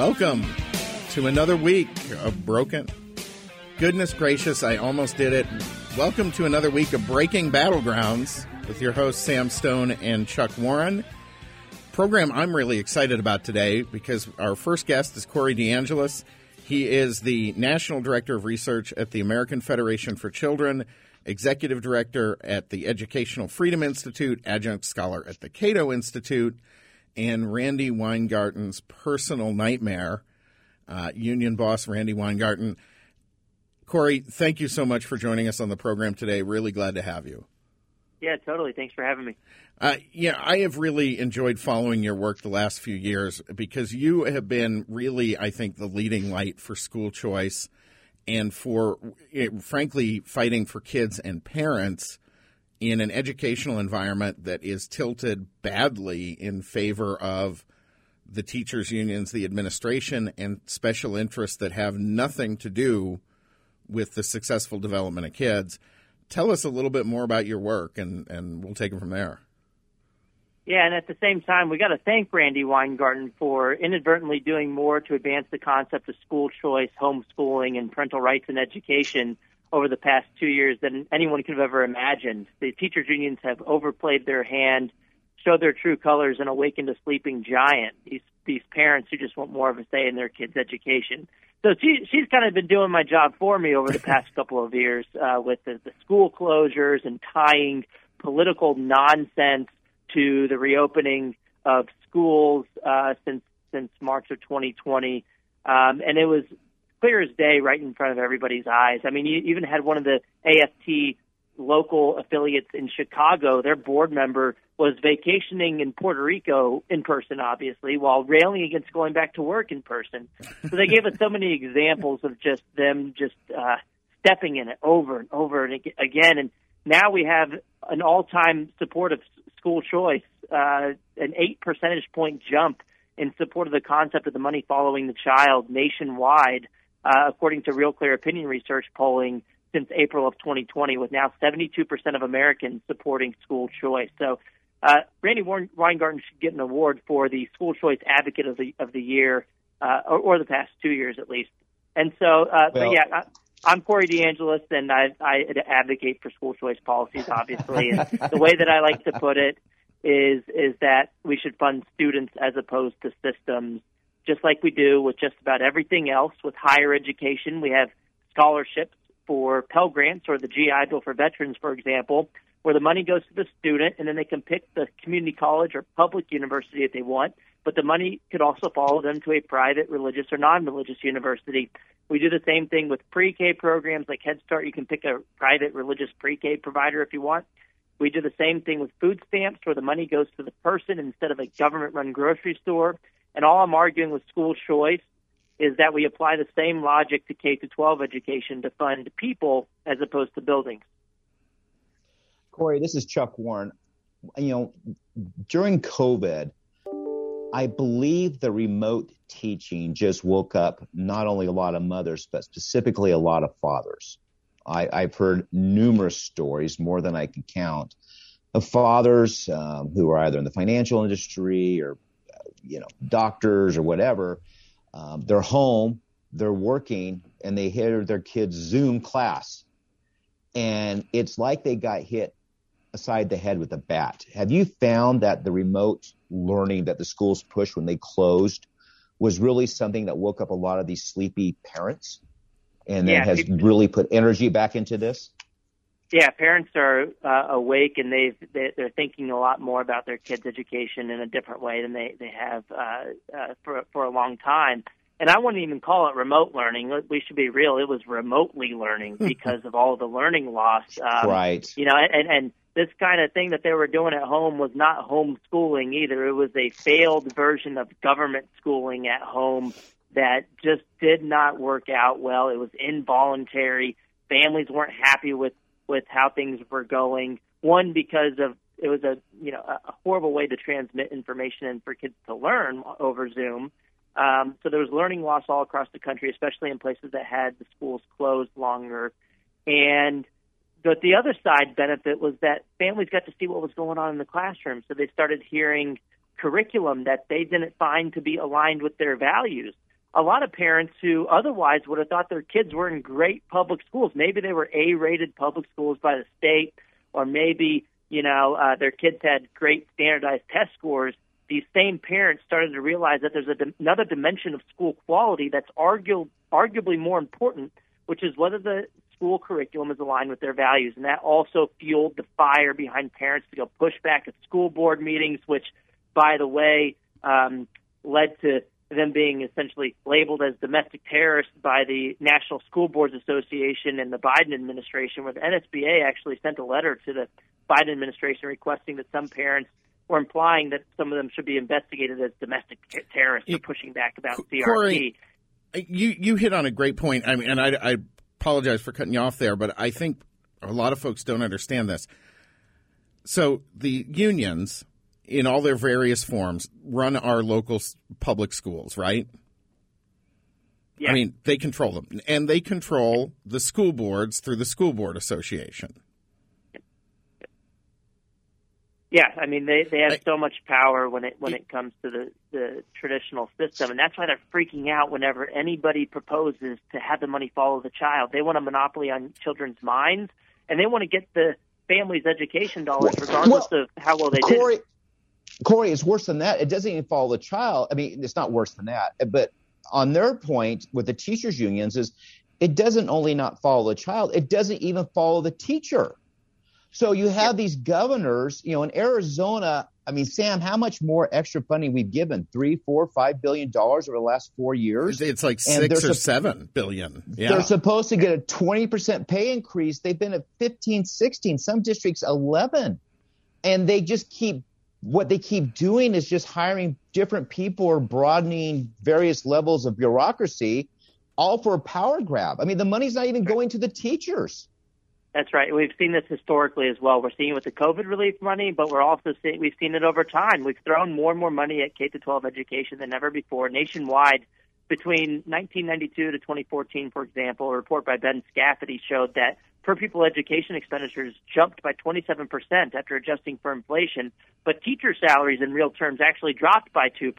Welcome to another week of Broken. Goodness gracious, I almost did it. Welcome to another week of Breaking Battlegrounds with your hosts Sam Stone and Chuck Warren. Program I'm really excited about today because our first guest is Corey DeAngelis. He is the National Director of Research at the American Federation for Children, Executive Director at the Educational Freedom Institute, Adjunct Scholar at the Cato Institute, and Randi Weingarten's personal nightmare, uh, union boss Randi Weingarten. Corey, thank you so much for joining us on the program today. Really glad to have you. Yeah, totally. Thanks for having me. Uh, yeah, I have really enjoyed following your work the last few years because you have been really, I think, the leading light for school choice and for, eh, frankly, fighting for kids and parents in an educational environment that is tilted badly in favor of the teachers' unions, the administration, and special interests that have nothing to do with the successful development of kids. Tell us a little bit more about your work, and, and we'll take it from there. Yeah, and at the same time, we got to thank Randi Weingarten for inadvertently doing more to advance the concept of school choice, homeschooling, and parental rights in education over the past two years than anyone could have ever imagined. The teachers' unions have overplayed their hand, showed their true colors, and awakened a sleeping giant. These these parents who just want more of a say in their kids' education. So she she's kind of been doing my job for me over the past couple of years uh, with the, the school closures and tying political nonsense to the reopening of schools uh, since since March of 2020. Um, and it was clear as day right in front of everybody's eyes. I mean, you even had one of the AFT local affiliates in Chicago, their board member was vacationing in Puerto Rico in person, obviously, while railing against going back to work in person. So they gave us so many examples of just them just uh, stepping in it over and over and again. And now we have an all-time support of school choice, uh, an eight percentage point jump in support of the concept of the money following the child nationwide uh, according to Real Clear Opinion Research polling since April of 2020, with now 72% of Americans supporting school choice. So, uh, Randi Weingarten should get an award for the school choice advocate of the of the year, uh, or, or the past two years at least. And so, uh, well, so yeah. I, I'm Corey DeAngelis, and I, I advocate for school choice policies, obviously. and the way that I like to put it is is that we should fund students as opposed to systems just like we do with just about everything else with higher education. We have scholarships for Pell Grants or the GI Bill for veterans, for example, where the money goes to the student and then they can pick the community college or public university if they want, but the money could also follow them to a private, religious, or non religious university. We do the same thing with pre K programs like Head Start. You can pick a private, religious pre K provider if you want. We do the same thing with food stamps, where the money goes to the person instead of a government run grocery store. And all I'm arguing with school choice is that we apply the same logic to K to 12 education to fund people as opposed to buildings. Corey, this is Chuck Warren. You know, during COVID, I believe the remote teaching just woke up not only a lot of mothers, but specifically a lot of fathers. I, have heard numerous stories, more than I can count, of fathers um, who are either in the financial industry or you know, doctors or whatever, um, they're home, they're working, and they hear their kids Zoom class. And it's like they got hit aside the head with a bat. Have you found that the remote learning that the schools pushed when they closed was really something that woke up a lot of these sleepy parents and yeah, has really put energy back into this? Yeah, parents are uh, awake and they've they're thinking a lot more about their kids' education in a different way than they they have uh, uh, for for a long time. And I wouldn't even call it remote learning. We should be real; it was remotely learning because of all the learning loss. Um, right. You know, and and this kind of thing that they were doing at home was not homeschooling either. It was a failed version of government schooling at home that just did not work out well. It was involuntary. Families weren't happy with with how things were going. One because of it was a you know a horrible way to transmit information and for kids to learn over Zoom. Um, so there was learning loss all across the country, especially in places that had the schools closed longer. And but the other side benefit was that families got to see what was going on in the classroom, so they started hearing curriculum that they didn't find to be aligned with their values. A lot of parents who otherwise would have thought their kids were in great public schools, maybe they were A-rated public schools by the state, or maybe you know uh, their kids had great standardized test scores. These same parents started to realize that there's a, another dimension of school quality that's argu- arguably more important, which is whether the school curriculum is aligned with their values. And that also fueled the fire behind parents to go push back at school board meetings, which, by the way, um, led to them being essentially labeled as domestic terrorists by the National School Boards Association and the Biden administration, where the NSBA actually sent a letter to the Biden administration requesting that some parents were implying that some of them should be investigated as domestic terrorists for pushing back about CRT. Corey, you you hit on a great point. I mean, and I, I apologize for cutting you off there, but I think a lot of folks don't understand this. So the unions, in all their various forms, run our local public schools, right? Yeah. I mean, they control them, and they control the school boards through the school board association. Yeah, I mean they they have so much power when it when it comes to the the traditional system, and that's why they're freaking out whenever anybody proposes to have the money follow the child. They want a monopoly on children's minds, and they want to get the family's education dollars, regardless well, of how well they Corey, did. Corey, it's worse than that. It doesn't even follow the child. I mean, it's not worse than that. But on their point with the teachers unions is, it doesn't only not follow the child; it doesn't even follow the teacher. So you have these governors, you know, in Arizona. I mean, Sam, how much more extra funding we've given? Three, four, five billion dollars over the last four years. It's like six or seven billion. Yeah. They're supposed to get a 20% pay increase. They've been at 15, 16, some districts 11. And they just keep, what they keep doing is just hiring different people or broadening various levels of bureaucracy, all for a power grab. I mean, the money's not even going to the teachers. That's right. We've seen this historically as well. We're seeing it with the COVID relief money, but we're also seeing we've seen it over time. We've thrown more and more money at K to 12 education than ever before nationwide. Between 1992 to 2014, for example, a report by Ben Scafidi showed that per pupil education expenditures jumped by 27% after adjusting for inflation, but teacher salaries in real terms actually dropped by 2%.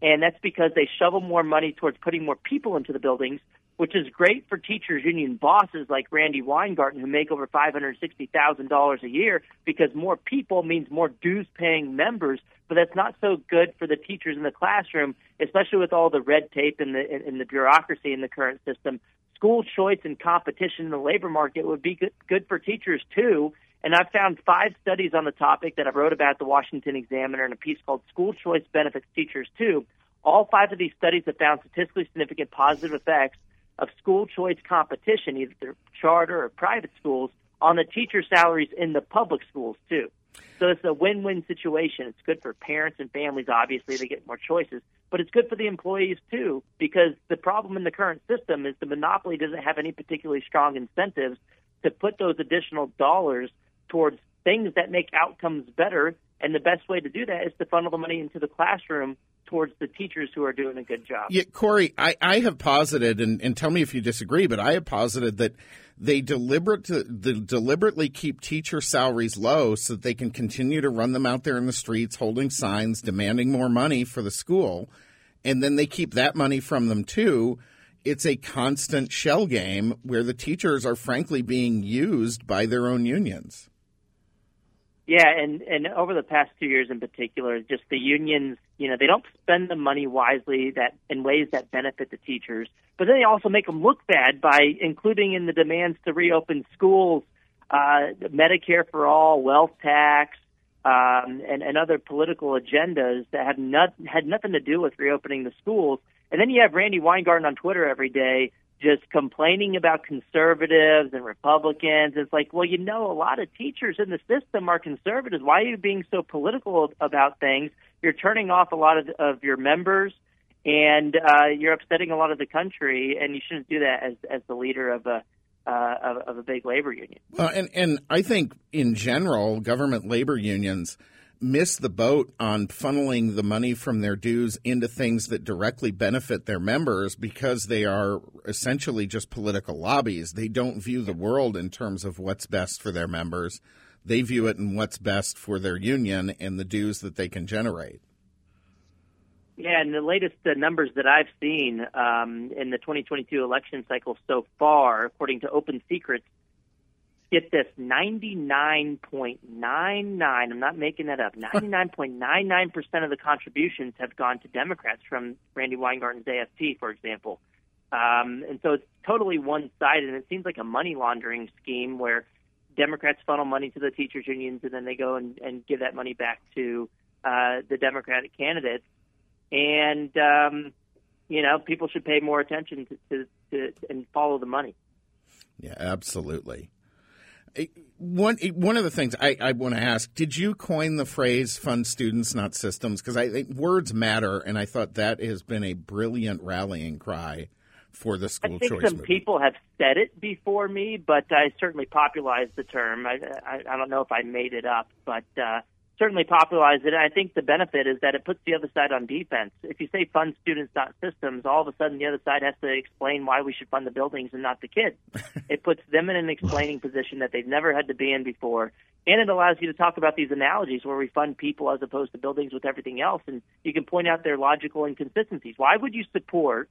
And that's because they shovel more money towards putting more people into the buildings, which is great for teachers union bosses like Randi Weingarten who make over $560,000 a year because more people means more dues paying members, but that's not so good for the teachers in the classroom, especially with all the red tape and the in the bureaucracy in the current system. School choice and competition in the labor market would be good, good for teachers too. And I've found five studies on the topic that I wrote about the Washington Examiner in a piece called School Choice Benefits Teachers Too. All five of these studies have found statistically significant positive effects of school choice competition, either charter or private schools, on the teacher salaries in the public schools too. So it's a win-win situation. It's good for parents and families. Obviously, they get more choices, but it's good for the employees too, because the problem in the current system is the monopoly doesn't have any particularly strong incentives to put those additional dollars towards things that make outcomes better. And the best way to do that is to funnel the money into the classroom towards the teachers who are doing a good job. Yeah, Corey, I, I have posited, and, and tell me if you disagree, but I have posited that they deliberate to, they deliberately keep teacher salaries low so that they can continue to run them out there in the streets holding signs demanding more money for the school and then they keep that money from them too it's a constant shell game where the teachers are frankly being used by their own unions yeah, and and over the past two years in particular, just the unions, you know, they don't spend the money wisely that in ways that benefit the teachers, but then they also make them look bad by including in the demands to reopen schools, uh, Medicare for all, wealth tax, um, and and other political agendas that have not had nothing to do with reopening the schools. And then you have Randi Weingarten on Twitter every day just complaining about conservatives and Republicans. It's like, well, you know, a lot of teachers in the system are conservatives. Why are you being so political about things? You're turning off a lot of, of your members, and uh, you're upsetting a lot of the country, and you shouldn't do that as as the leader of a uh, of, of, a big labor union. Well, and and I think in general, government labor unions miss the boat on funneling the money from their dues into things that directly benefit their members because they are essentially just political lobbies. They don't view the world in terms of what's best for their members. They view it in what's best for their union and the dues that they can generate. Yeah, and the latest uh, numbers that I've seen um, in the 2022 election cycle so far, according to Open Secrets, get this 99.99, I'm not making that up, 99.99% of the contributions have gone to Democrats from Randi Weingarten's AFT, for example. Um, and so it's totally one sided, and it seems like a money laundering scheme where Democrats funnel money to the teachers' unions and then they go and, and give that money back to uh, the Democratic candidates and um, you know people should pay more attention to, to, to and follow the money. Yeah, absolutely. One one of the things I, I want to ask: Did you coin the phrase "fund students, not systems"? Because I think words matter, and I thought that has been a brilliant rallying cry for the school I think choice. some movement. people have said it before me, but I certainly popularized the term. I, I, I don't know if I made it up, but uh, certainly popularized it. I think the benefit is that it puts the other side on defense. If you say fund students, not systems, all of a sudden the other side has to explain why we should fund the buildings and not the kids. it puts them in an explaining position that they've never had to be in before. And it allows you to talk about these analogies where we fund people as opposed to buildings with everything else. And you can point out their logical inconsistencies. Why would you support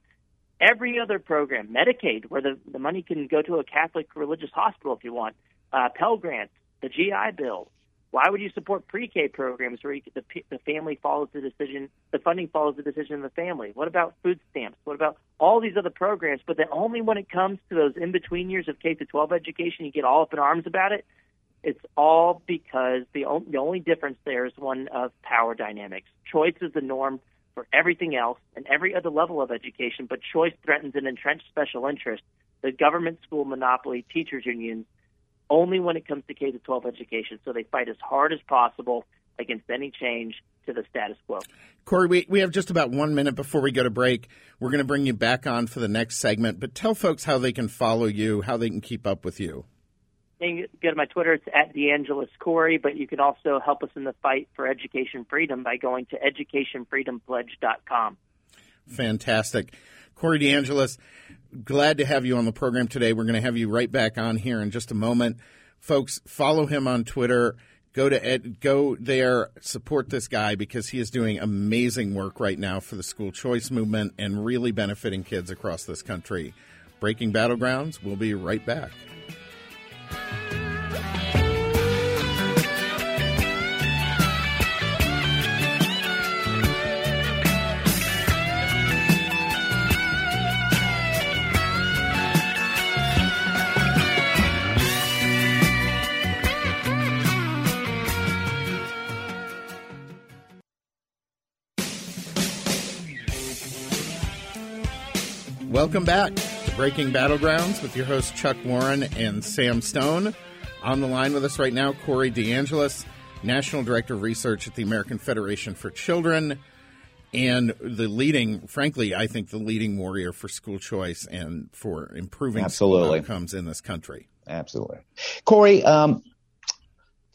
every other program, Medicaid, where the, the money can go to a Catholic religious hospital if you want, uh, Pell Grants, the GI Bill, why would you support pre-K programs where you, the, the family follows the decision, the funding follows the decision of the family? What about food stamps? What about all these other programs? But then only when it comes to those in-between years of K to 12 education, you get all up in arms about it. It's all because the, the only difference there is one of power dynamics. Choice is the norm for everything else and every other level of education, but choice threatens an entrenched special interest. The government school monopoly, teachers unions, only when it comes to K 12 education. So they fight as hard as possible against any change to the status quo. Corey, we, we have just about one minute before we go to break. We're going to bring you back on for the next segment, but tell folks how they can follow you, how they can keep up with you. You go to my Twitter. It's at DeAngelis Corey, but you can also help us in the fight for education freedom by going to educationfreedompledge.com. Fantastic. Corey DeAngelis, glad to have you on the program today. We're going to have you right back on here in just a moment. Folks, follow him on Twitter. Go to ed, go there, support this guy because he is doing amazing work right now for the school choice movement and really benefiting kids across this country. Breaking Battlegrounds, we'll be right back. Welcome back Breaking Battlegrounds with your hosts Chuck Warren and Sam Stone. On the line with us right now, Corey DeAngelis, National Director of Research at the American Federation for Children, and the leading, frankly, I think the leading warrior for school choice and for improving Absolutely. outcomes in this country. Absolutely. Corey, um,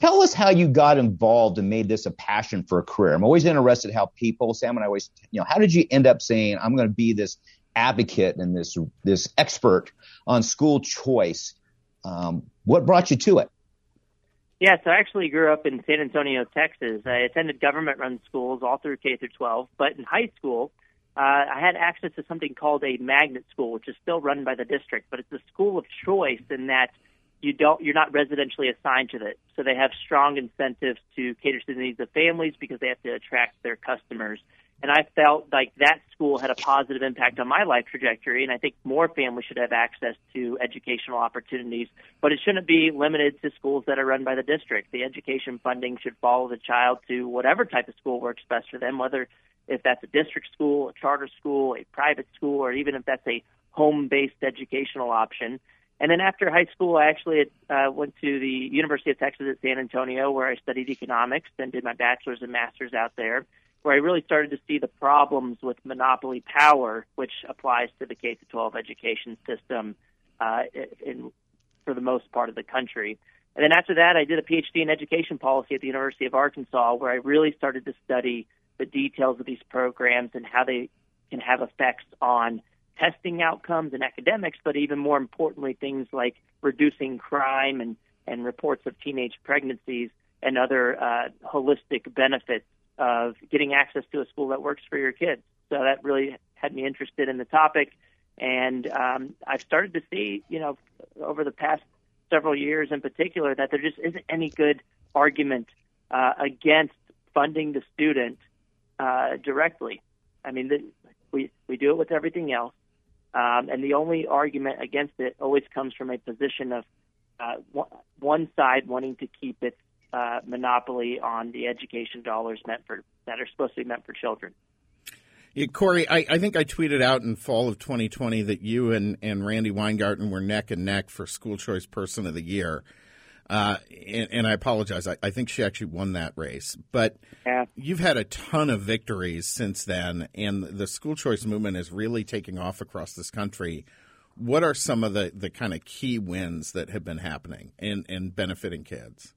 tell us how you got involved and made this a passion for a career. I'm always interested how people, Sam and I always, you know, how did you end up saying, I'm going to be this advocate and this this expert on school choice. Um, what brought you to it? Yeah, so I actually grew up in San Antonio, Texas. I attended government-run schools all through K through 12, but in high school, uh, I had access to something called a magnet school, which is still run by the district, but it's a school of choice in that you don't you're not residentially assigned to it. So they have strong incentives to cater to the needs of families because they have to attract their customers. And I felt like that school had a positive impact on my life trajectory. And I think more families should have access to educational opportunities, but it shouldn't be limited to schools that are run by the district. The education funding should follow the child to whatever type of school works best for them, whether if that's a district school, a charter school, a private school, or even if that's a home-based educational option. And then after high school, I actually uh, went to the University of Texas at San Antonio, where I studied economics and did my bachelor's and master's out there where I really started to see the problems with monopoly power, which applies to the K 12 education system uh, in, for the most part of the country. And then after that, I did a PhD in education policy at the University of Arkansas, where I really started to study the details of these programs and how they can have effects on testing outcomes and academics, but even more importantly, things like reducing crime and, and reports of teenage pregnancies and other uh, holistic benefits of getting access to a school that works for your kids. So that really had me interested in the topic. And um, I've started to see, you know, over the past several years in particular, that there just isn't any good argument uh, against funding the student uh, directly. I mean, the, we we do it with everything else, um, and the only argument against it always comes from a position of uh, one side wanting to keep its uh, monopoly on the education dollars meant for that are supposed to be meant for children. Yeah, Corey, I, I, think I tweeted out in fall of 2020 that you and, and Randi Weingarten were neck and neck for School Choice Person of the Year. Uh, and, and, I apologize. I, I, think she actually won that race. But yeah. you've had a ton of victories since then, and the school choice movement is really taking off across this country. What are some of the, the kind of key wins that have been happening and, and benefiting kids?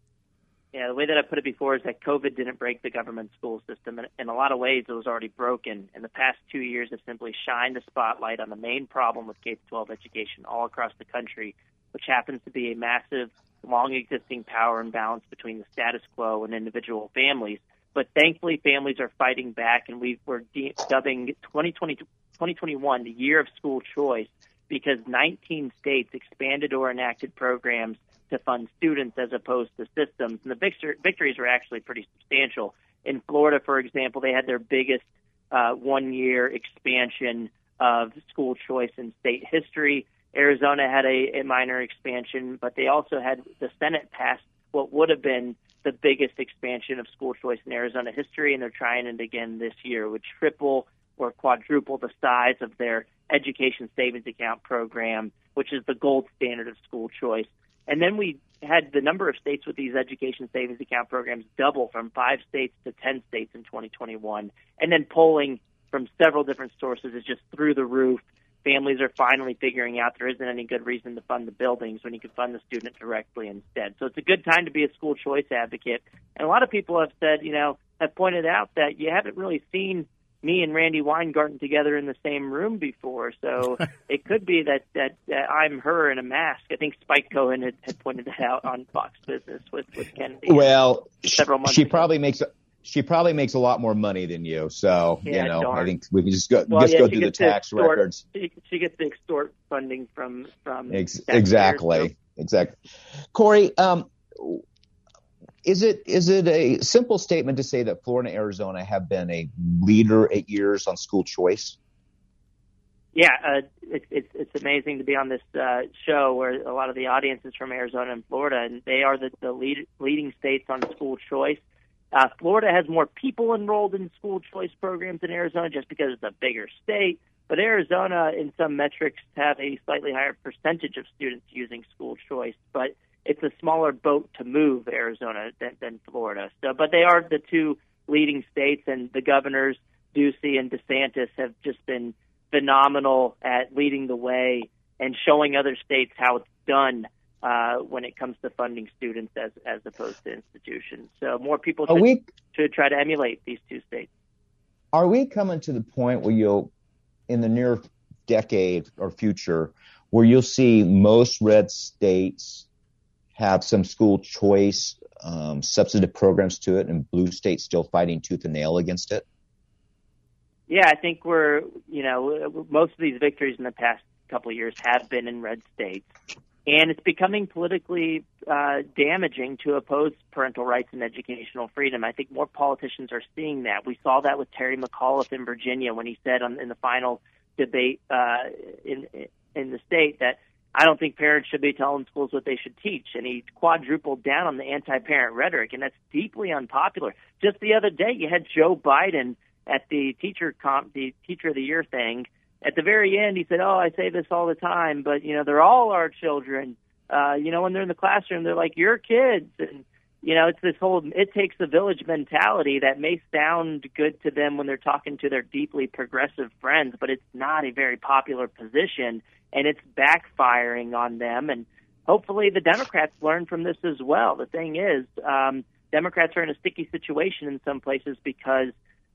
Yeah, the way that I put it before is that COVID didn't break the government school system. In, in a lot of ways, it was already broken. And the past two years have simply shined the spotlight on the main problem with K 12 education all across the country, which happens to be a massive, long existing power imbalance between the status quo and individual families. But thankfully, families are fighting back, and we were de- dubbing 2020, 2021 the year of school choice because 19 states expanded or enacted programs to fund students as opposed to systems. And the victories were actually pretty substantial. In Florida, for example, they had their biggest uh, one year expansion of school choice in state history. Arizona had a, a minor expansion, but they also had the Senate pass what would have been the biggest expansion of school choice in Arizona history, and they're trying it again this year which triple or quadruple the size of their education savings account program, which is the gold standard of school choice. And then we had the number of states with these education savings account programs double from five states to 10 states in 2021. And then polling from several different sources is just through the roof. Families are finally figuring out there isn't any good reason to fund the buildings when you can fund the student directly instead. So it's a good time to be a school choice advocate. And a lot of people have said, you know, have pointed out that you haven't really seen me and Randi Weingarten together in the same room before. So it could be that, that that I'm her in a mask. I think Spike Cohen had, had pointed that out on Fox Business with with Kennedy. Well, several months. She ago. probably makes. She probably makes a lot more money than you, so yeah, you know. Darn. I think we can just go well, just yeah, go through the tax extort, records. She, she, gets to extort funding from from Ex- exactly, so. exactly. Corey, um, is it is it a simple statement to say that Florida and Arizona have been a leader at years on school choice? Yeah, uh, it's it's it's amazing to be on this uh, show where a lot of the audience is from Arizona and Florida, and they are the, the lead, leading states on school choice. Uh, Florida has more people enrolled in school choice programs than Arizona just because it's a bigger state. But Arizona, in some metrics, have a slightly higher percentage of students using school choice. But it's a smaller boat to move Arizona than, than Florida. So, but they are the two leading states, and the governors Ducey and DeSantis have just been phenomenal at leading the way and showing other states how it's done uh, when it comes to funding students as as opposed to institutions. So more people should, we, should try to emulate these two states. Are we coming to the point where you'll, in the near decade or future, where you'll see most red states have some school choice um, substantive programs to it, and blue states still fighting tooth and nail against it? Yeah, I think we're you know most of these victories in the past couple of years have been in red states, and it's becoming politically uh, damaging to oppose parental rights and educational freedom. I think more politicians are seeing that. We saw that with Terry McAuliffe in Virginia when he said on, in the final debate uh, in in the state that I don't think parents should be telling schools what they should teach. And he quadrupled down on the anti-parent rhetoric, and that's deeply unpopular. Just the other day, you had Joe Biden at the teacher comp, the teacher of the year thing. At the very end, he said, "Oh, I say this all the time, but you know, they're all our children. Uh, you know, when they're in the classroom, they're like your kids." And you know, it's this whole it takes a village mentality that may sound good to them when they're talking to their deeply progressive friends, but it's not a very popular position and it's backfiring on them. And hopefully the Democrats learn from this as well. The thing is, um, Democrats are in a sticky situation in some places because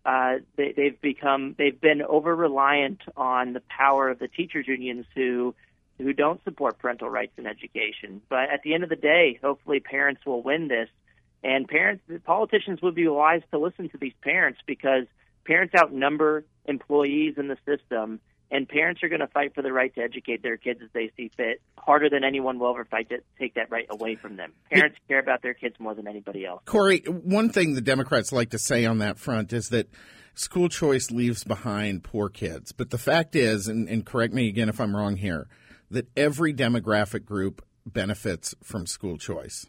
uh, they, they've become they've been over reliant on the power of the teachers unions who who don't support parental rights in education. But at the end of the day, hopefully parents will win this. And parents, politicians would be wise to listen to these parents because parents outnumber employees in the system, and parents are going to fight for the right to educate their kids as they see fit harder than anyone will ever fight to take that right away from them. Parents care about their kids more than anybody else. Corey, one thing the Democrats like to say on that front is that school choice leaves behind poor kids. But the fact is, and, and correct me again if I'm wrong here, that every demographic group benefits from school choice.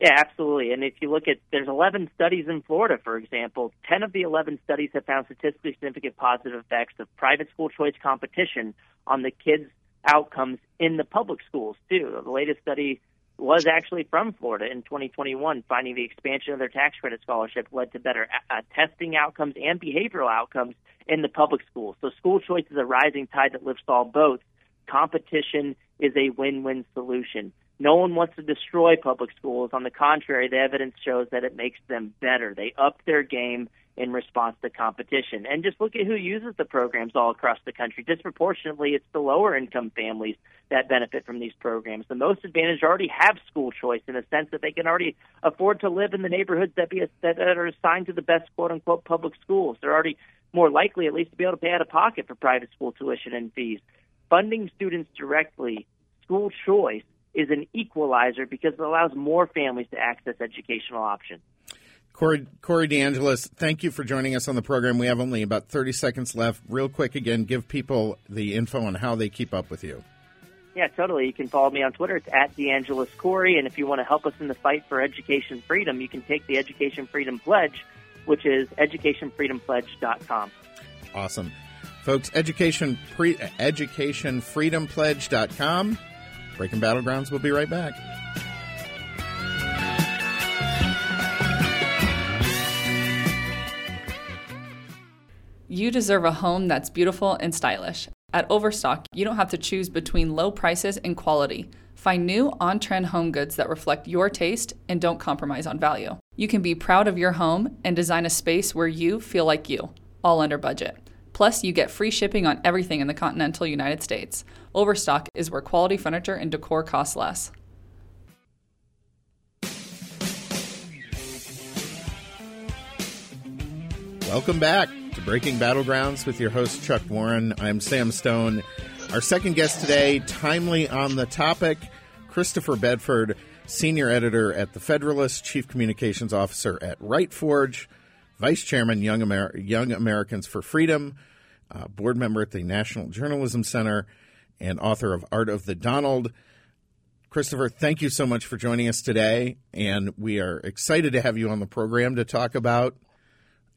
Yeah, absolutely. And if you look at, there's 11 studies in Florida, for example. 10 of the 11 studies have found statistically significant positive effects of private school choice competition on the kids' outcomes in the public schools, too. The latest study was actually from Florida in 2021, finding the expansion of their tax credit scholarship led to better uh, testing outcomes and behavioral outcomes in the public schools. So school choice is a rising tide that lifts all boats competition is a win-win solution. No one wants to destroy public schools. On the contrary, the evidence shows that it makes them better. They up their game in response to competition. And just look at who uses the programs all across the country. Disproportionately, it's the lower income families that benefit from these programs. The most advantaged already have school choice in a sense that they can already afford to live in the neighborhoods that be that are assigned to the best quote unquote public schools. They're already more likely at least to be able to pay out of pocket for private school tuition and fees funding students directly, school choice, is an equalizer because it allows more families to access educational options. Corey, Corey DeAngelis, thank you for joining us on the program. We have only about 30 seconds left. Real quick, again, give people the info on how they keep up with you. Yeah, totally. You can follow me on Twitter. It's at DeAngelis Corey. And if you want to help us in the fight for education freedom, you can take the Education Freedom Pledge, which is educationfreedompledge.com. Awesome. Folks, education, pre, educationfreedompledge.com. Breaking Battlegrounds will be right back. You deserve a home that's beautiful and stylish. At Overstock, you don't have to choose between low prices and quality. Find new on trend home goods that reflect your taste and don't compromise on value. You can be proud of your home and design a space where you feel like you, all under budget. Plus, you get free shipping on everything in the continental United States. Overstock is where quality furniture and decor cost less. Welcome back to Breaking Battlegrounds with your host, Chuck Warren. I'm Sam Stone. Our second guest today, timely on the topic, Christopher Bedford, senior editor at The Federalist, chief communications officer at Right Forge Vice Chairman, Young, Amer- Young Americans for Freedom, uh, board member at the National Journalism Center, and author of Art of the Donald. Christopher, thank you so much for joining us today. And we are excited to have you on the program to talk about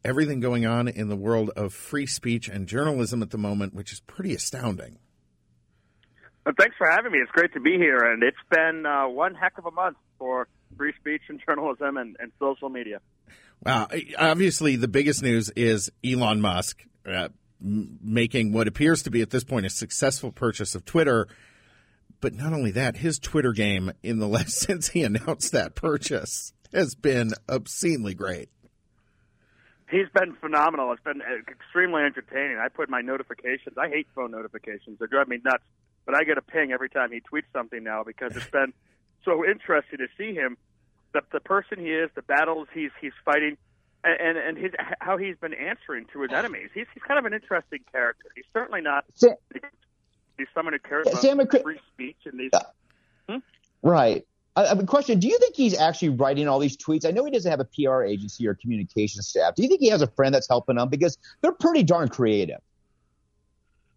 everything going on in the world of free speech and journalism at the moment, which is pretty astounding. Well, thanks for having me. It's great to be here. And it's been uh, one heck of a month for free speech and journalism and, and social media. Wow. Obviously, the biggest news is Elon Musk uh, making what appears to be at this point a successful purchase of Twitter. But not only that, his Twitter game in the last since he announced that purchase has been obscenely great. He's been phenomenal. It's been extremely entertaining. I put my notifications. I hate phone notifications. They drive me nuts. But I get a ping every time he tweets something now because it's been so interesting to see him the the person he is, the battles he's he's fighting, and and his how he's been answering to his enemies. He's he's kind of an interesting character. He's certainly not. Sam, he's someone who cares about Sam, free speech and these. Hmm? Right. I have a question. Do you think he's actually writing all these tweets? I know he doesn't have a PR agency or communication staff. Do you think he has a friend that's helping him? Because they're pretty darn creative.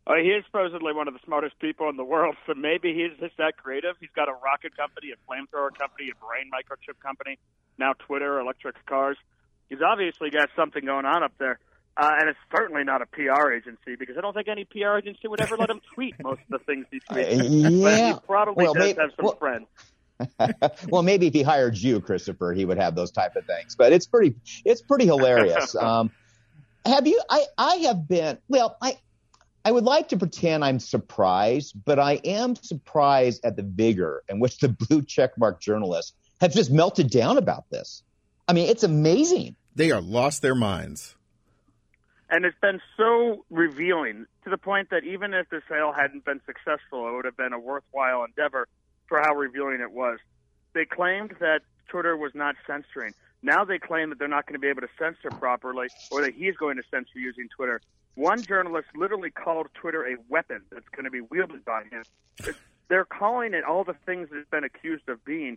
Uh, he is supposedly one of the smartest people in the world, so maybe he's just that creative. He's got a rocket company, a flamethrower company, a brain microchip company, now Twitter, electric cars. He's obviously got something going on up there. Uh, and it's certainly not a PR agency because I don't think any PR agency would ever let him tweet most of the things he tweets. Uh, yeah. he probably well, does maybe, have some well, friends. well, maybe if he hired you, Christopher, he would have those type of things. But it's pretty, it's pretty hilarious. Um, have you? I I have been. Well, I I would like to pretend I'm surprised, but I am surprised at the vigor in which the blue checkmark journalists have just melted down about this. I mean, it's amazing. They are lost their minds. And it's been so revealing to the point that even if the sale hadn't been successful, it would have been a worthwhile endeavor for how revealing it was. They claimed that Twitter was not censoring. Now they claim that they're not going to be able to censor properly or that he's going to censor using Twitter. One journalist literally called Twitter a weapon that's going to be wielded by him. They're calling it all the things that it's been accused of being.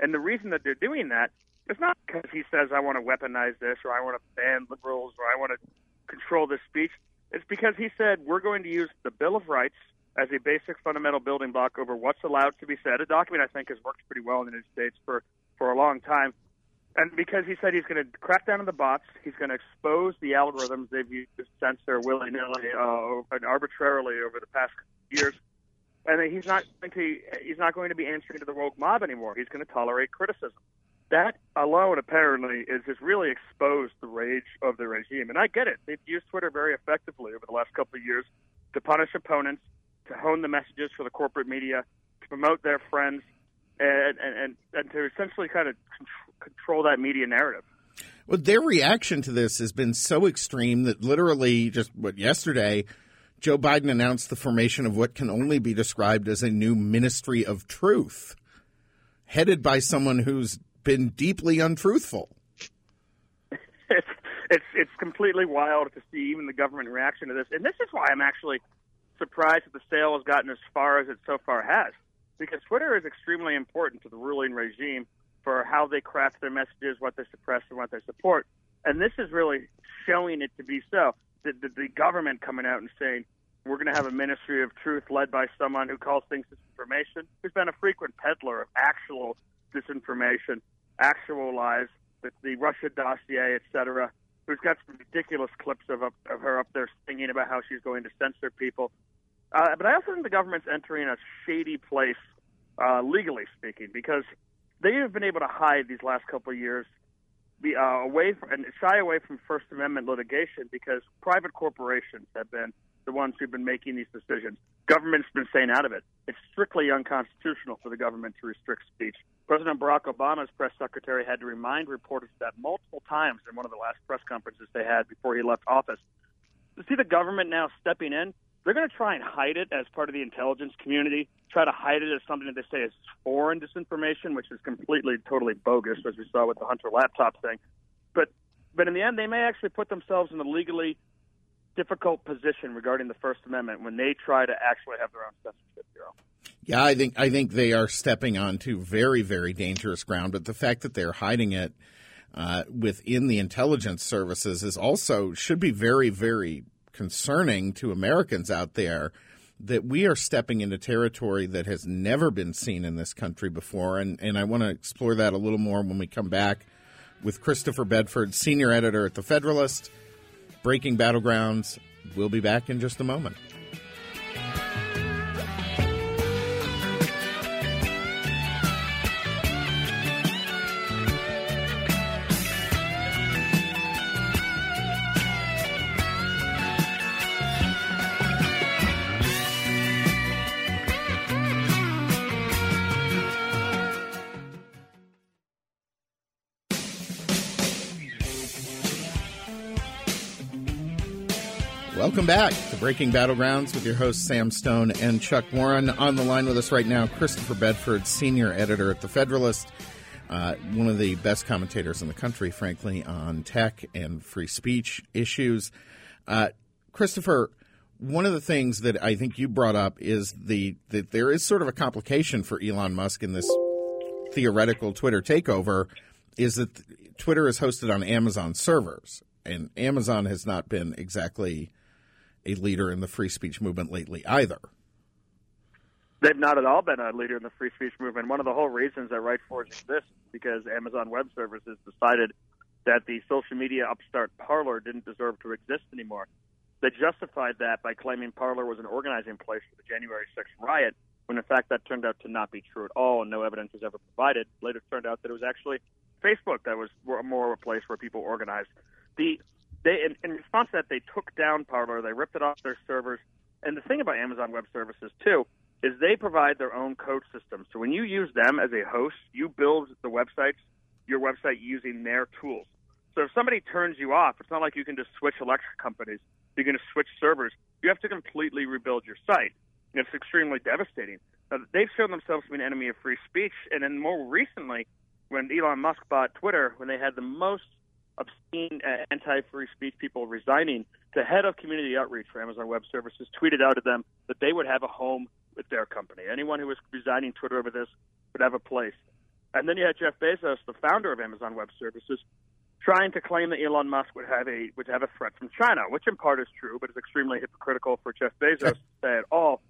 And the reason that they're doing that is not because he says, I want to weaponize this or I want to ban liberals or I want to control this speech. It's because he said, we're going to use the Bill of Rights as a basic fundamental building block over what's allowed to be said. A document I think has worked pretty well in the United States for, for a long time. And because he said he's going to crack down on the bots, he's going to expose the algorithms they've used to censor willy nilly uh, and arbitrarily over the past years. And he's not going to he's not going to be answering to the woke mob anymore. He's going to tolerate criticism. That alone, apparently, is just really exposed the rage of the regime. And I get it; they've used Twitter very effectively over the last couple of years to punish opponents, to hone the messages for the corporate media, to promote their friends, and and, and to essentially kind of control that media narrative. Well, their reaction to this has been so extreme that literally just what yesterday, Joe Biden announced the formation of what can only be described as a new ministry of truth, headed by someone who's been deeply untruthful. It's it's it's completely wild to see even the government reaction to this, and this is why I'm actually surprised that the sale has gotten as far as it so far has, because Twitter is extremely important to the ruling regime for how they craft their messages, what they suppress, and what they support. And this is really showing it to be so. The, the, the government coming out and saying, we're going to have a ministry of truth led by someone who calls things disinformation, who's been a frequent peddler of actual disinformation, actual lies, the, the Russia dossier, et cetera, who's got some ridiculous clips of, of her up there singing about how she's going to censor people. Uh, but I also think the government's entering a shady place, uh, legally speaking, because they have been able to hide these last couple of years, be uh, away from, and shy away from First Amendment litigation because private corporations have been the ones who've been making these decisions. Government's been staying out of it. It's strictly unconstitutional for the government to restrict speech. President Barack Obama's press secretary had to remind reporters that multiple times in one of the last press conferences they had before he left office. To see the government now stepping in they're going to try and hide it as part of the intelligence community, try to hide it as something that they say is foreign disinformation, which is completely, totally bogus, as we saw with the Hunter laptop thing. But, but in the end, they may actually put themselves in a legally difficult position regarding the First Amendment when they try to actually have their own censorship bureau. Yeah, I think I think they are stepping onto very, very dangerous ground. But the fact that they're hiding it uh, within the intelligence services is also should be very, very concerning to Americans out there that we are stepping into territory that has never been seen in this country before. And, and I want to explore that a little more when we come back with Christopher Bedford, senior editor at The Federalist, Breaking Battlegrounds. We'll be back in just a moment. Welcome back to Breaking Battlegrounds with your hosts Sam Stone and Chuck Warren. On the line with us right now, Christopher Bedford, senior editor at The Federalist, uh, one of the best commentators in the country, frankly, on tech and free speech issues. Uh, Christopher, one of the things that I think you brought up is the that there is sort of a complication for Elon Musk in this theoretical Twitter takeover is that Twitter is hosted on Amazon servers, and Amazon has not been exactly a leader in the free speech movement lately either. They've not at all been a leader in the free speech movement. One of the whole reasons that RightForge exists is because Amazon Web Services decided that the social media upstart Parler didn't deserve to exist anymore. They justified that by claiming Parler was an organizing place for the January 6th riot. when in fact that turned out to not be true at all, and no evidence was ever provided. Later turned out that it was actually Facebook that was more of a place where people organized. The they in, in response to that they took down Parler, they ripped it off their servers, and the thing about Amazon Web Services too is they provide their own code system. So when you use them as a host, you build the websites, your website using their tools. So if somebody turns you off, it's not like you can just switch electric companies. You're going to switch servers. You have to completely rebuild your site. And it's extremely devastating. Now, they've shown themselves to be an enemy of free speech. And then more recently, when Elon Musk bought Twitter, when they had the most obscene uh, anti-free speech people resigning, the head of community outreach for Amazon Web Services tweeted out to them that they would have a home with their company. Anyone who was resigning Twitter over this would have a place. And then you had Jeff Bezos, the founder of Amazon Web Services, trying to claim that Elon Musk would have a would have a threat from China, which in part is true, but is extremely hypocritical for Jeff Bezos to say at all.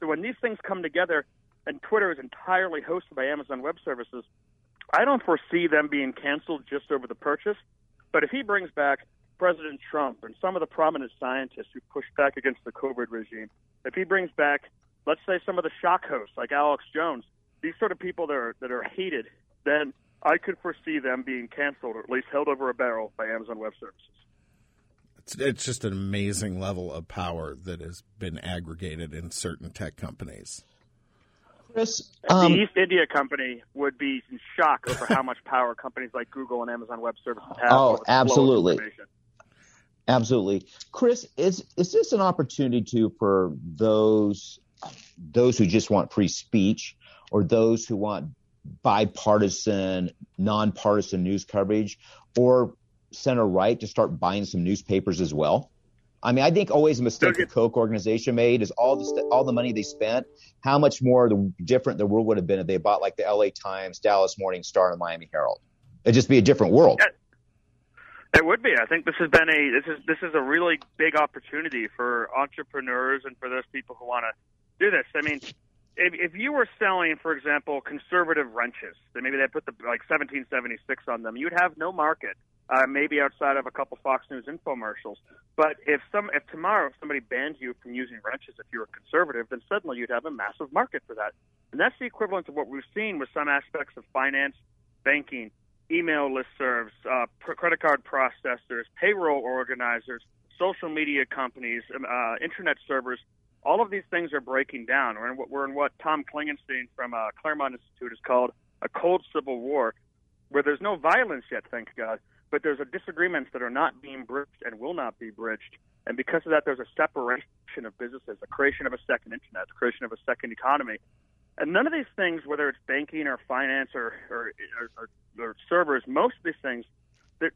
So when these things come together, and Twitter is entirely hosted by Amazon Web Services, I don't foresee them being canceled just over the purchase. But if he brings back President Trump and some of the prominent scientists who pushed back against the COVID regime, if he brings back, let's say, some of the shock hosts like Alex Jones, these sort of people that are that are hated, then I could foresee them being canceled or at least held over a barrel by Amazon Web Services. It's, it's just an amazing level of power that has been aggregated in certain tech companies. Chris, um, the East India Company would be in shock over how much power companies like Google and Amazon Web Services have. Oh, absolutely. Absolutely, Chris. Is is this an opportunity to for those those who just want free speech or those who want bipartisan, nonpartisan news coverage, or center right to start buying some newspapers as well? I mean, I think always a mistake the Koch organization made is all the st- all the money they spent. How much more the, different the world would have been if they bought like the L.A. Times, Dallas Morning Star, and Miami Herald. It'd just be a different world. It would be. I think this has been a this is this is a really big opportunity for entrepreneurs and for those people who want to do this. I mean, if, if you were selling, for example, conservative wrenches, then maybe they put the like 1776 on them, you'd have no market. Uh, maybe outside of a couple Fox News infomercials. But if some, if tomorrow somebody banned you from using wrenches if you were conservative, then suddenly you'd have a massive market for that. And that's the equivalent of what we've seen with some aspects of finance, banking, email listservs, uh, credit card processors, payroll organizers, social media companies, uh, internet servers all of these things are breaking down. We're in what, we're in what Tom Klingenstein from uh, Claremont Institute has called a cold civil war, where there's no violence yet, thank God, but there's a disagreements that are not being bridged and will not be bridged. And because of that, there's a separation of businesses, a creation of a second internet, the creation of a second economy. And none of these things, whether it's banking or finance or, or, or, or servers, most of these things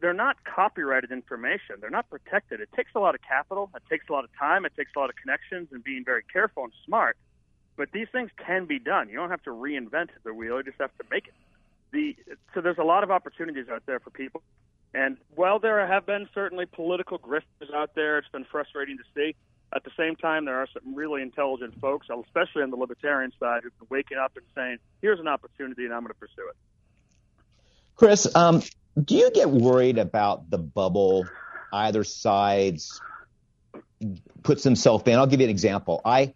they're not copyrighted information. They're not protected. It takes a lot of capital. It takes a lot of time. It takes a lot of connections and being very careful and smart. But these things can be done. You don't have to reinvent the wheel. You just have to make it. The so there's a lot of opportunities out there for people. And while there have been certainly political grifters out there, it's been frustrating to see. At the same time, there are some really intelligent folks, especially on the libertarian side, who've been waking up and saying, "Here's an opportunity, and I'm going to pursue it." Chris, um, do you get worried about the bubble either sides puts themselves in? I'll give you an example. I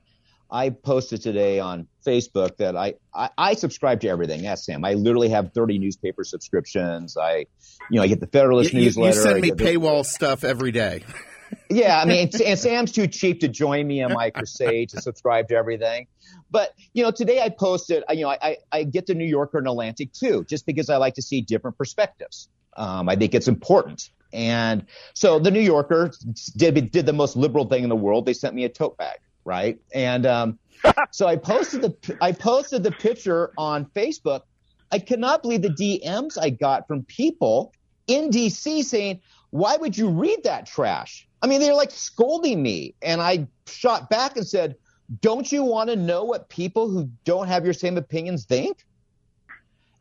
I posted today on Facebook that I, I, I subscribe to everything. Yes, Sam. I literally have 30 newspaper subscriptions. I, you know, I get the Federalist you, newsletter. You send me paywall stuff every day. yeah, I mean, and Sam's too cheap to join me on my crusade to subscribe to everything. But you know, today I posted. You know, I, I get the New Yorker and Atlantic too, just because I like to see different perspectives. Um, I think it's important. And so the New Yorker did did the most liberal thing in the world. They sent me a tote bag, right? And um, so I posted the I posted the picture on Facebook. I cannot believe the DMs I got from people in DC saying, "Why would you read that trash?" I mean, they're like scolding me, and I shot back and said, "Don't you want to know what people who don't have your same opinions think?"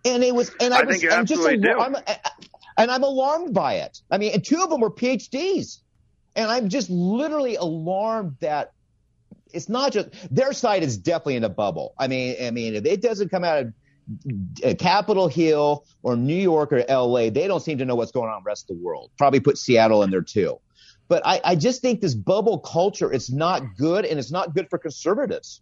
And it was, and I, I was, I'm just, I'm, and I'm alarmed by it. I mean, and two of them were PhDs, and I'm just literally alarmed that it's not just their side is definitely in a bubble. I mean, I mean, if it doesn't come out of uh, Capitol Hill or New York or LA, they don't seem to know what's going on the rest of the world. Probably put Seattle in there too. But I, I just think this bubble culture is not good, and it's not good for conservatives.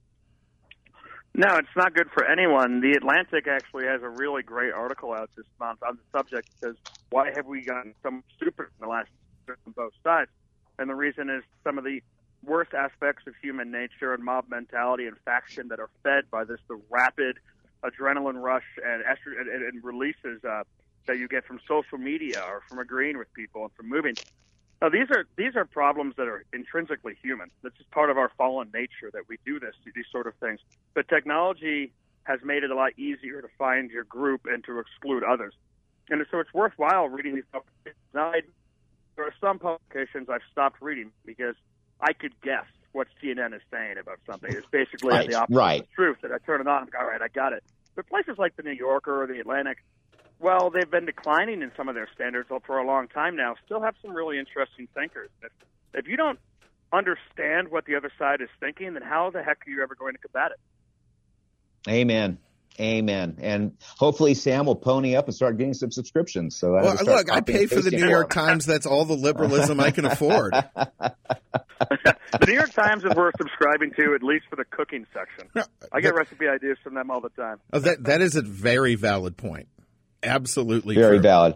No, it's not good for anyone. The Atlantic actually has a really great article out this month on the subject. It says, "Why have we gotten so stupid in the last on both sides?" And the reason is some of the worst aspects of human nature and mob mentality and faction that are fed by this the rapid adrenaline rush and estrogen and, and releases uh, that you get from social media or from agreeing with people and from moving. Now, these are these are problems that are intrinsically human. That's just part of our fallen nature that we do this, these sort of things. But technology has made it a lot easier to find your group and to exclude others. And so it's worthwhile reading these publications. Now, I, there are some publications I've stopped reading because I could guess what CNN is saying about something. It's basically right, the opposite right. of the truth. That I turn it on, I'm like, all right, I got it. But places like the New Yorker or the Atlantic, well, they've been declining in some of their standards for a long time now. Still have some really interesting thinkers. If, if you don't understand what the other side is thinking, then how the heck are you ever going to combat it? Amen. Amen. And hopefully Sam will pony up and start getting some subscriptions. So well, look, I pay for the New York Times. That's all the liberalism I can afford. the New York Times is worth subscribing to, at least for the cooking section. I get recipe ideas from them all the time. Oh, that that is a very valid point. Absolutely, very true. valid.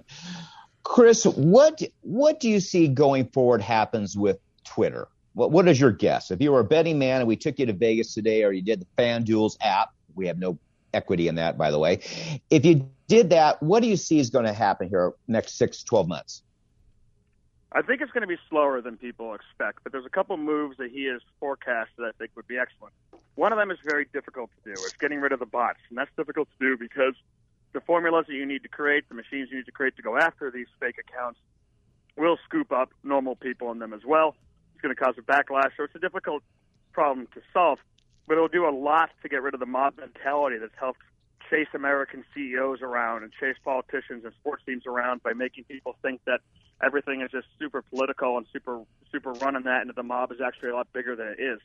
Chris, what what do you see going forward happens with Twitter? What what is your guess? If you were a betting man and we took you to Vegas today, or you did the FanDuel's app, we have no equity in that, by the way. If you did that, what do you see is going to happen here next six, 12 months? I think it's going to be slower than people expect, but there's a couple moves that he has forecast that I think would be excellent. One of them is very difficult to do. It's getting rid of the bots, and that's difficult to do because the formulas that you need to create, the machines you need to create to go after these fake accounts, will scoop up normal people in them as well. It's going to cause a backlash, so it's a difficult problem to solve but it'll do a lot to get rid of the mob mentality that's helped chase American CEOs around and chase politicians and sports teams around by making people think that everything is just super political and super super running that, and that the mob is actually a lot bigger than it is.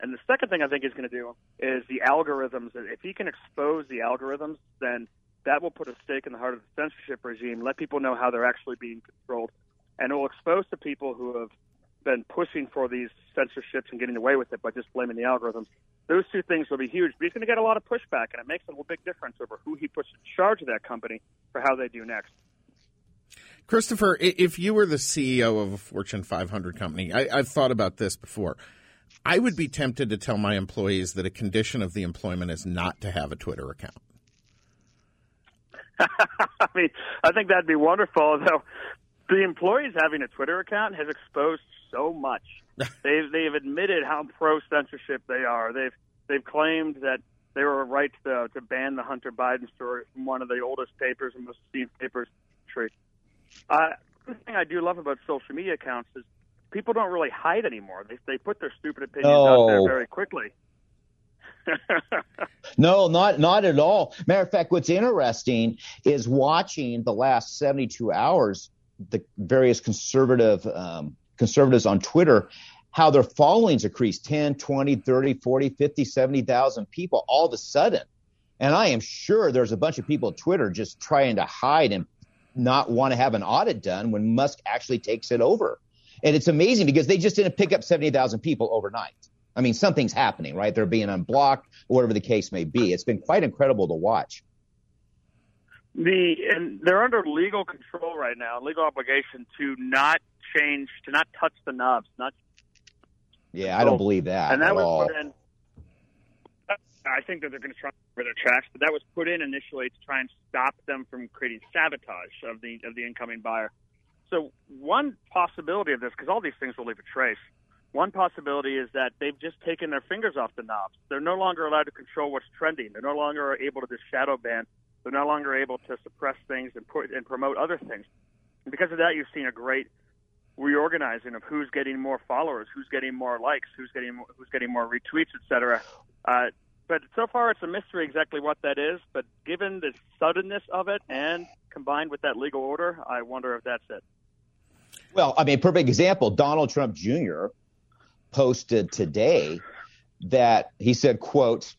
And the second thing I think he's going to do is the algorithms. If he can expose the algorithms, then that will put a stake in the heart of the censorship regime, let people know how they're actually being controlled, and it will expose to people who have been pushing for these censorships and getting away with it by just blaming the algorithms those two things will be huge. But he's going to get a lot of pushback, and it makes a little big difference over who he puts in charge of that company for how they do next. Christopher, if you were the CEO of a Fortune 500 company, I, have thought about this before. I would be tempted to tell my employees that a condition of the employment is not to have a Twitter account. I mean, I think that'd be wonderful. Though the employees having a Twitter account has exposed so much they've they've admitted how pro censorship they are. They've they've claimed that they were right to to ban the Hunter Biden story from one of the oldest papers and most esteemed papers in the country. Uh, the thing I do love about social media accounts is people don't really hide anymore. They they put their stupid opinions out there very quickly. no, not not at all. Matter of fact, what's interesting is watching the last 72 hours the various conservative um, conservatives on Twitter how their followings increased 10, 20, 30, 40, 50, 70,000 people all of a sudden. And I am sure there's a bunch of people at Twitter just trying to hide and not want to have an audit done when Musk actually takes it over. And it's amazing because they just didn't pick up 70,000 people overnight. I mean, something's happening, right? They're being unblocked whatever the case may be. It's been quite incredible to watch. The and they're under legal control right now, legal obligation to not change, to not touch the knobs, not. Yeah, I don't believe that. And that was all. put in. I think that they're going to try for their tracks, but that was put in initially to try and stop them from creating sabotage of the of the incoming buyer. So one possibility of this, because all these things will leave a trace. One possibility is that they've just taken their fingers off the knobs. They're no longer allowed to control what's trending. They're no longer able to just shadow ban they're no longer able to suppress things and put and promote other things. And because of that, you've seen a great reorganizing of who's getting more followers, who's getting more likes, who's getting more, who's getting more retweets, etc. Uh, but so far, it's a mystery exactly what that is. But given the suddenness of it and combined with that legal order, I wonder if that's it. Well, I mean, perfect example. Donald Trump Jr. posted today that he said, "quote,"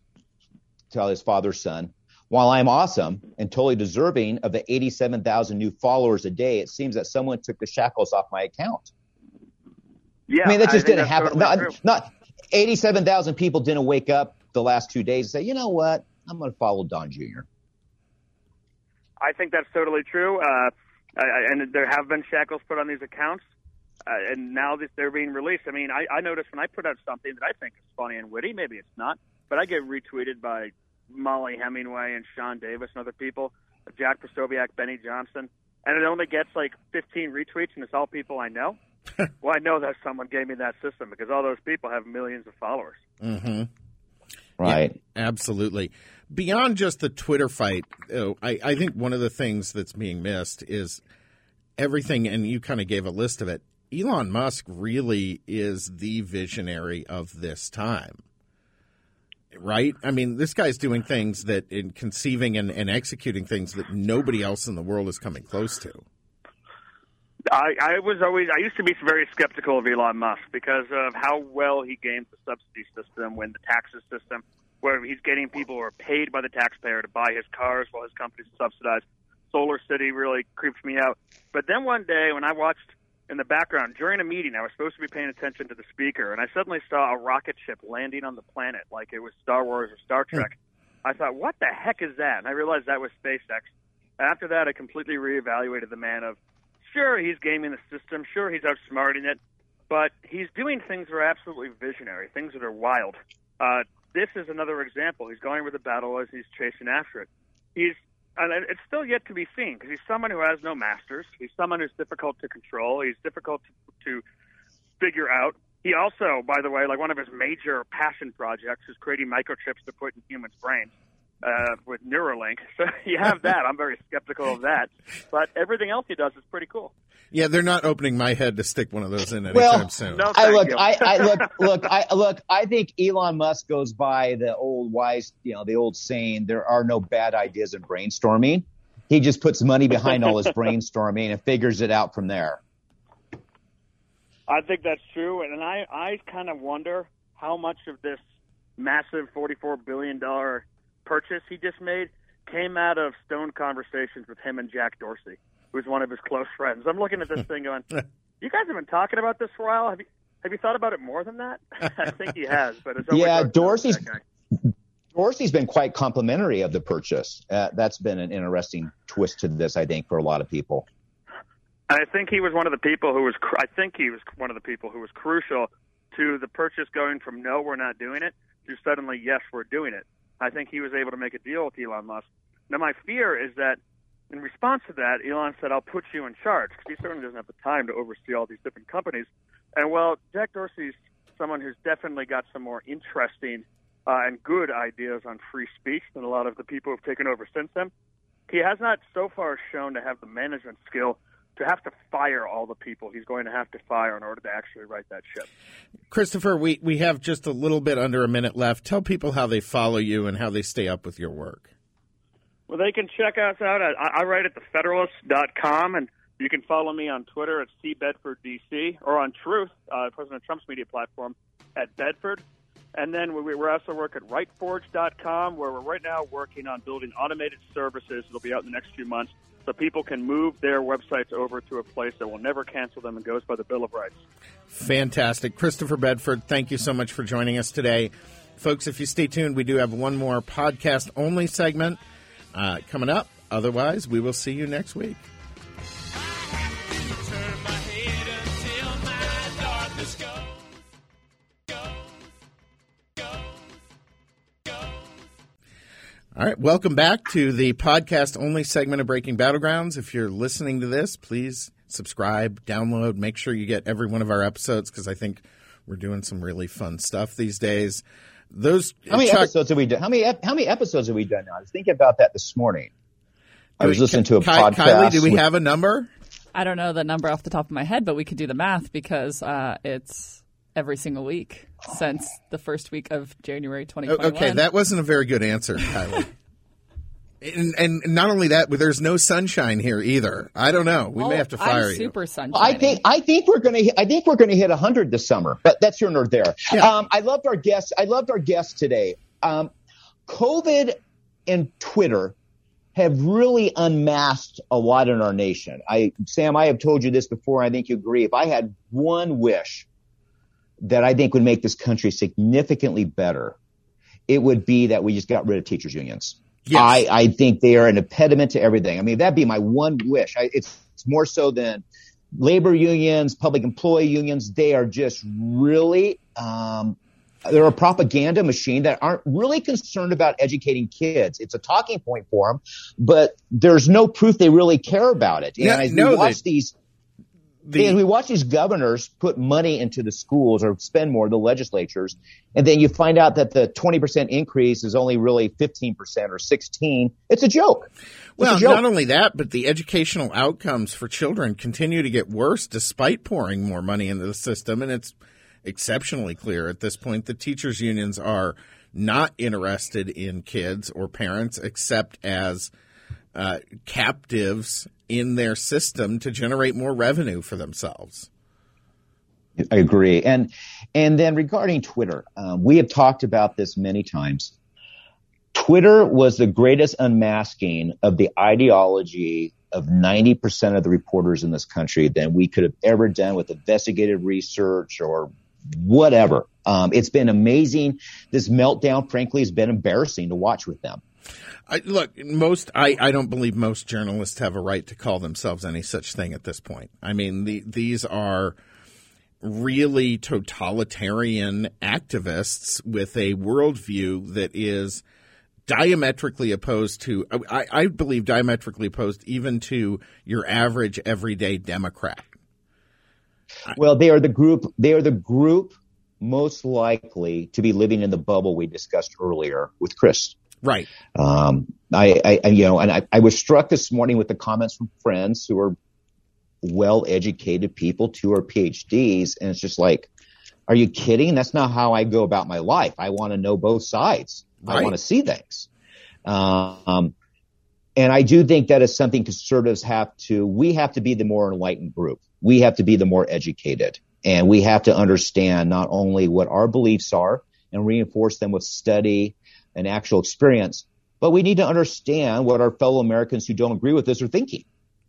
tell his father's son, while I'm awesome and totally deserving of the 87,000 new followers a day, it seems that someone took the shackles off my account. Yeah, I mean, that just didn't happen. Totally not, not 87,000 people didn't wake up the last two days and say, you know what, I'm going to follow Don Jr. I think that's totally true. Uh, I, and there have been shackles put on these accounts, uh, and now that they're being released. I mean, I, I notice when I put out something that I think is funny and witty, maybe it's not, but I get retweeted by Mollie Hemingway and Sean Davis and other people, Jack Posobiec, Benny Johnson, and it only gets like 15 retweets, and it's all people I know. well, I know that someone gave me that system because all those people have millions of followers. Mm-hmm. Right. Yeah, absolutely. Beyond just the Twitter fight, oh, I, I think one of the things that's being missed is everything, and you kind of gave a list of it. Elon Musk really is the visionary of this time. Right? I mean, this guy's doing things that in conceiving and, and executing things that nobody else in the world is coming close to. I, I was always I used to be very skeptical of Elon Musk because of how well he games the subsidy system when the taxes system where he's getting people who are paid by the taxpayer to buy his cars while his company's subsidized. SolarCity really creeps me out. But then one day when I watched in the background during a meeting, I was supposed to be paying attention to the speaker, and I suddenly saw a rocket ship landing on the planet like it was Star Wars or Star Trek. I thought, what the heck is that? And I realized that was SpaceX. After that, I completely reevaluated the man of sure, he's gaming the system. Sure, he's outsmarting it. But he's doing things that are absolutely visionary, things that are wild. Uh, this is another example. He's going where the battle is. He's chasing after it. He's and it's still yet to be seen because he's someone who has no masters. He's someone who's difficult to control. He's difficult to, to figure out. He also, by the way, like one of his major passion projects is creating microchips to put in humans' brains uh, with Neuralink. So you have that. I'm very skeptical of that. But everything else he does is pretty cool. Yeah, they're not opening my head to stick one of those in anytime well, soon. No, I look. I, I look, look, I look. I think Elon Musk goes by the old wise, you know, the old saying: "There are no bad ideas in brainstorming." He just puts money behind all his brainstorming and figures it out from there. I think that's true, and I I kind of wonder how much of this massive forty-four billion dollar purchase he just made came out of stone conversations with him and Jack Dorsey, who's one of his close friends. I'm looking at this thing going, "You guys have been talking about this for a while. Have you have you thought about it more than that?" I think he has, but it's always Yeah, hard to know with Dorsey's- Dorsey's been quite complimentary of the purchase. Uh, that's been an interesting twist to this, I think, for a lot of people. And I think he was one of the people who was. Cr- I think he was one of the people who was crucial to the purchase going from no, we're not doing it, to suddenly yes, we're doing it. I think he was able to make a deal with Elon Musk. Now, my fear is that in response to that, Elon said, "I'll put you in charge," because he certainly doesn't have the time to oversee all these different companies. And well, Jack Dorsey's someone who's definitely got some more interesting uh, and good ideas on free speech than a lot of the people who've taken over since him. He has not so far shown to have the management skill to have to fire all the people he's going to have to fire in order to actually right that ship. Christopher, we, we have just a little bit under a minute left. Tell people how they follow you and how they stay up with your work. Well, they can check us out. At, I, I write at thefederalist.com, and you can follow me on Twitter at cbedforddc or on Truth, uh, President Trump's media platform, at Bedford. And then we, we also work at rightforge.com, where we're right now working on building automated services. It'll be out in the next few months so people can move their websites over to a place that will never cancel them and goes by the Bill of Rights. Fantastic. Christopher Bedford, thank you so much for joining us today. Folks, if you stay tuned, we do have one more podcast only segment uh, coming up. Otherwise, we will see you next week. All right, welcome back to the podcast only segment of Breaking Battlegrounds. If you're listening to this, please subscribe, download, make sure you get every one of our episodes because I think we're doing some really fun stuff these days. Those How many Chuck, episodes have we done? How many how many episodes have we done now? I was thinking about that this morning. I was listening to a Ky- podcast. Kylie, do we with- have a number? I don't know the number off the top of my head, but we could do the math because uh, it's every single week since the first week of January O- 2021. Okay, that wasn't a very good answer, Kylie. and, and not only that, but there's no sunshine here either. I don't know. We may Oh, have to fire I'm you. super sunshiny. I think I think we're gonna hit, I think we're gonna hit hundred this summer, but that's your nerd there. Yeah. Um, I loved our guest. I loved our guest today. Um, COVID and Twitter have really unmasked a lot in our nation. I Sam, I have told you this before. I think you agree. If I had one wish that I think would make this country significantly better, it would be that we just got rid of teachers unions. Yes. I, I think they are an impediment to everything. I mean, that'd be my one wish. I, it's, it's more so than labor unions, public employee unions. They are just really, um, they're a propaganda machine that aren't really concerned about educating kids. It's a talking point for them, but there's no proof they really care about it. And No, as no, watch they- these, The- and we watch these governors put money into the schools or spend more, the legislatures, and then you find out that the 20% increase is only really 15% or 16. It's a joke. It's Well, a joke. not only that, but the educational outcomes for children continue to get worse despite pouring more money into the system. And it's exceptionally clear at this point that teachers' unions are not interested in kids or parents except as uh, captives in their system to generate more revenue for themselves. I agree. And and then regarding Twitter, um, we have talked about this many times. Twitter was the greatest unmasking of the ideology of 90% of the reporters in this country than we could have ever done with investigative research or whatever. Um, it's been amazing. This meltdown, frankly, has been embarrassing to watch with them. I, look, most I, I don't believe most journalists have a right to call themselves any such thing at this point. I mean, the, these are really totalitarian activists with a worldview that is diametrically opposed to I, I believe diametrically opposed even to your average everyday Democrat. Well, they are the group. They are the group most likely to be living in the bubble we discussed earlier with Chris. Right. Um, I, I, you know, and I, I was struck this morning with the comments from friends who are well-educated people, two are PhDs, and it's just like, are you kidding? That's not how I go about my life. I want to know both sides. I want to see things. Um, and I do think that is something conservatives have to, we have to be the more enlightened group. We have to be the more educated and we have to understand not only what our beliefs are and reinforce them with study and actual experience, but we need to understand what our fellow Americans who don't agree with us are thinking.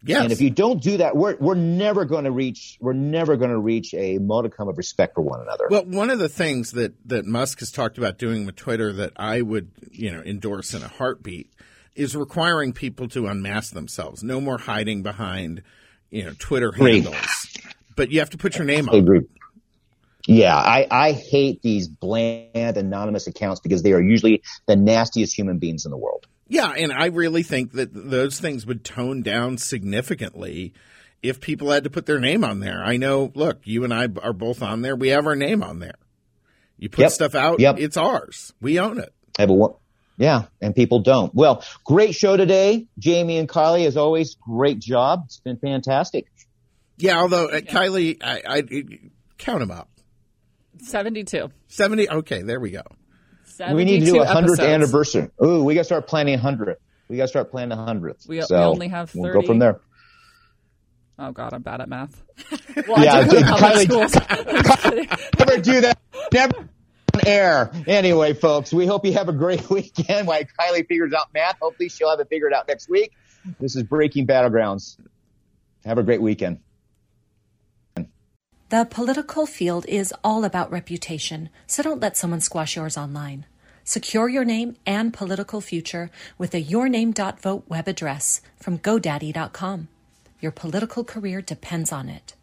Yes. And if you don't do that, we're, we're never going to reach, we're never going to reach a modicum of respect for one another. Well, one of the things that, that Musk has talked about doing with Twitter that I would, you know, endorse in a heartbeat is requiring people to unmask themselves. No more hiding behind, you know, Twitter Agree. handles. But you have to put your name on. Yeah, I, I hate these bland anonymous accounts because they are usually the nastiest human beings in the world. Yeah, and I really think that those things would tone down significantly if people had to put their name on there. I know, look, you and I are both on there. We have our name on there. You put Yep. stuff out, Yep. it's ours. We own it. I have a one. Yeah, and people don't. Well, great show today, Jamie and Kylie. As always, great job. It's been fantastic. Yeah, although uh, Kylie, I, I count them up. 72. 70. Okay, there we go. we need to do a hundredth episodes. anniversary. Ooh, we got to start planning a hundredth. We got to start planning a hundredth. We- we only have We'll go from there. Oh, God, I'm bad at math. Well, Yeah, I do go to Kylie- Never do that. Never on air. Anyway, folks, we hope you have a great weekend. While Kylie figures out math, hopefully she'll have it figured out next week. This is Breaking Battlegrounds. Have a great weekend. The political field is all about reputation, so don't let someone squash yours online. Secure your name and political future with a yourname.vote web address from GoDaddy.com. Your political career depends on it.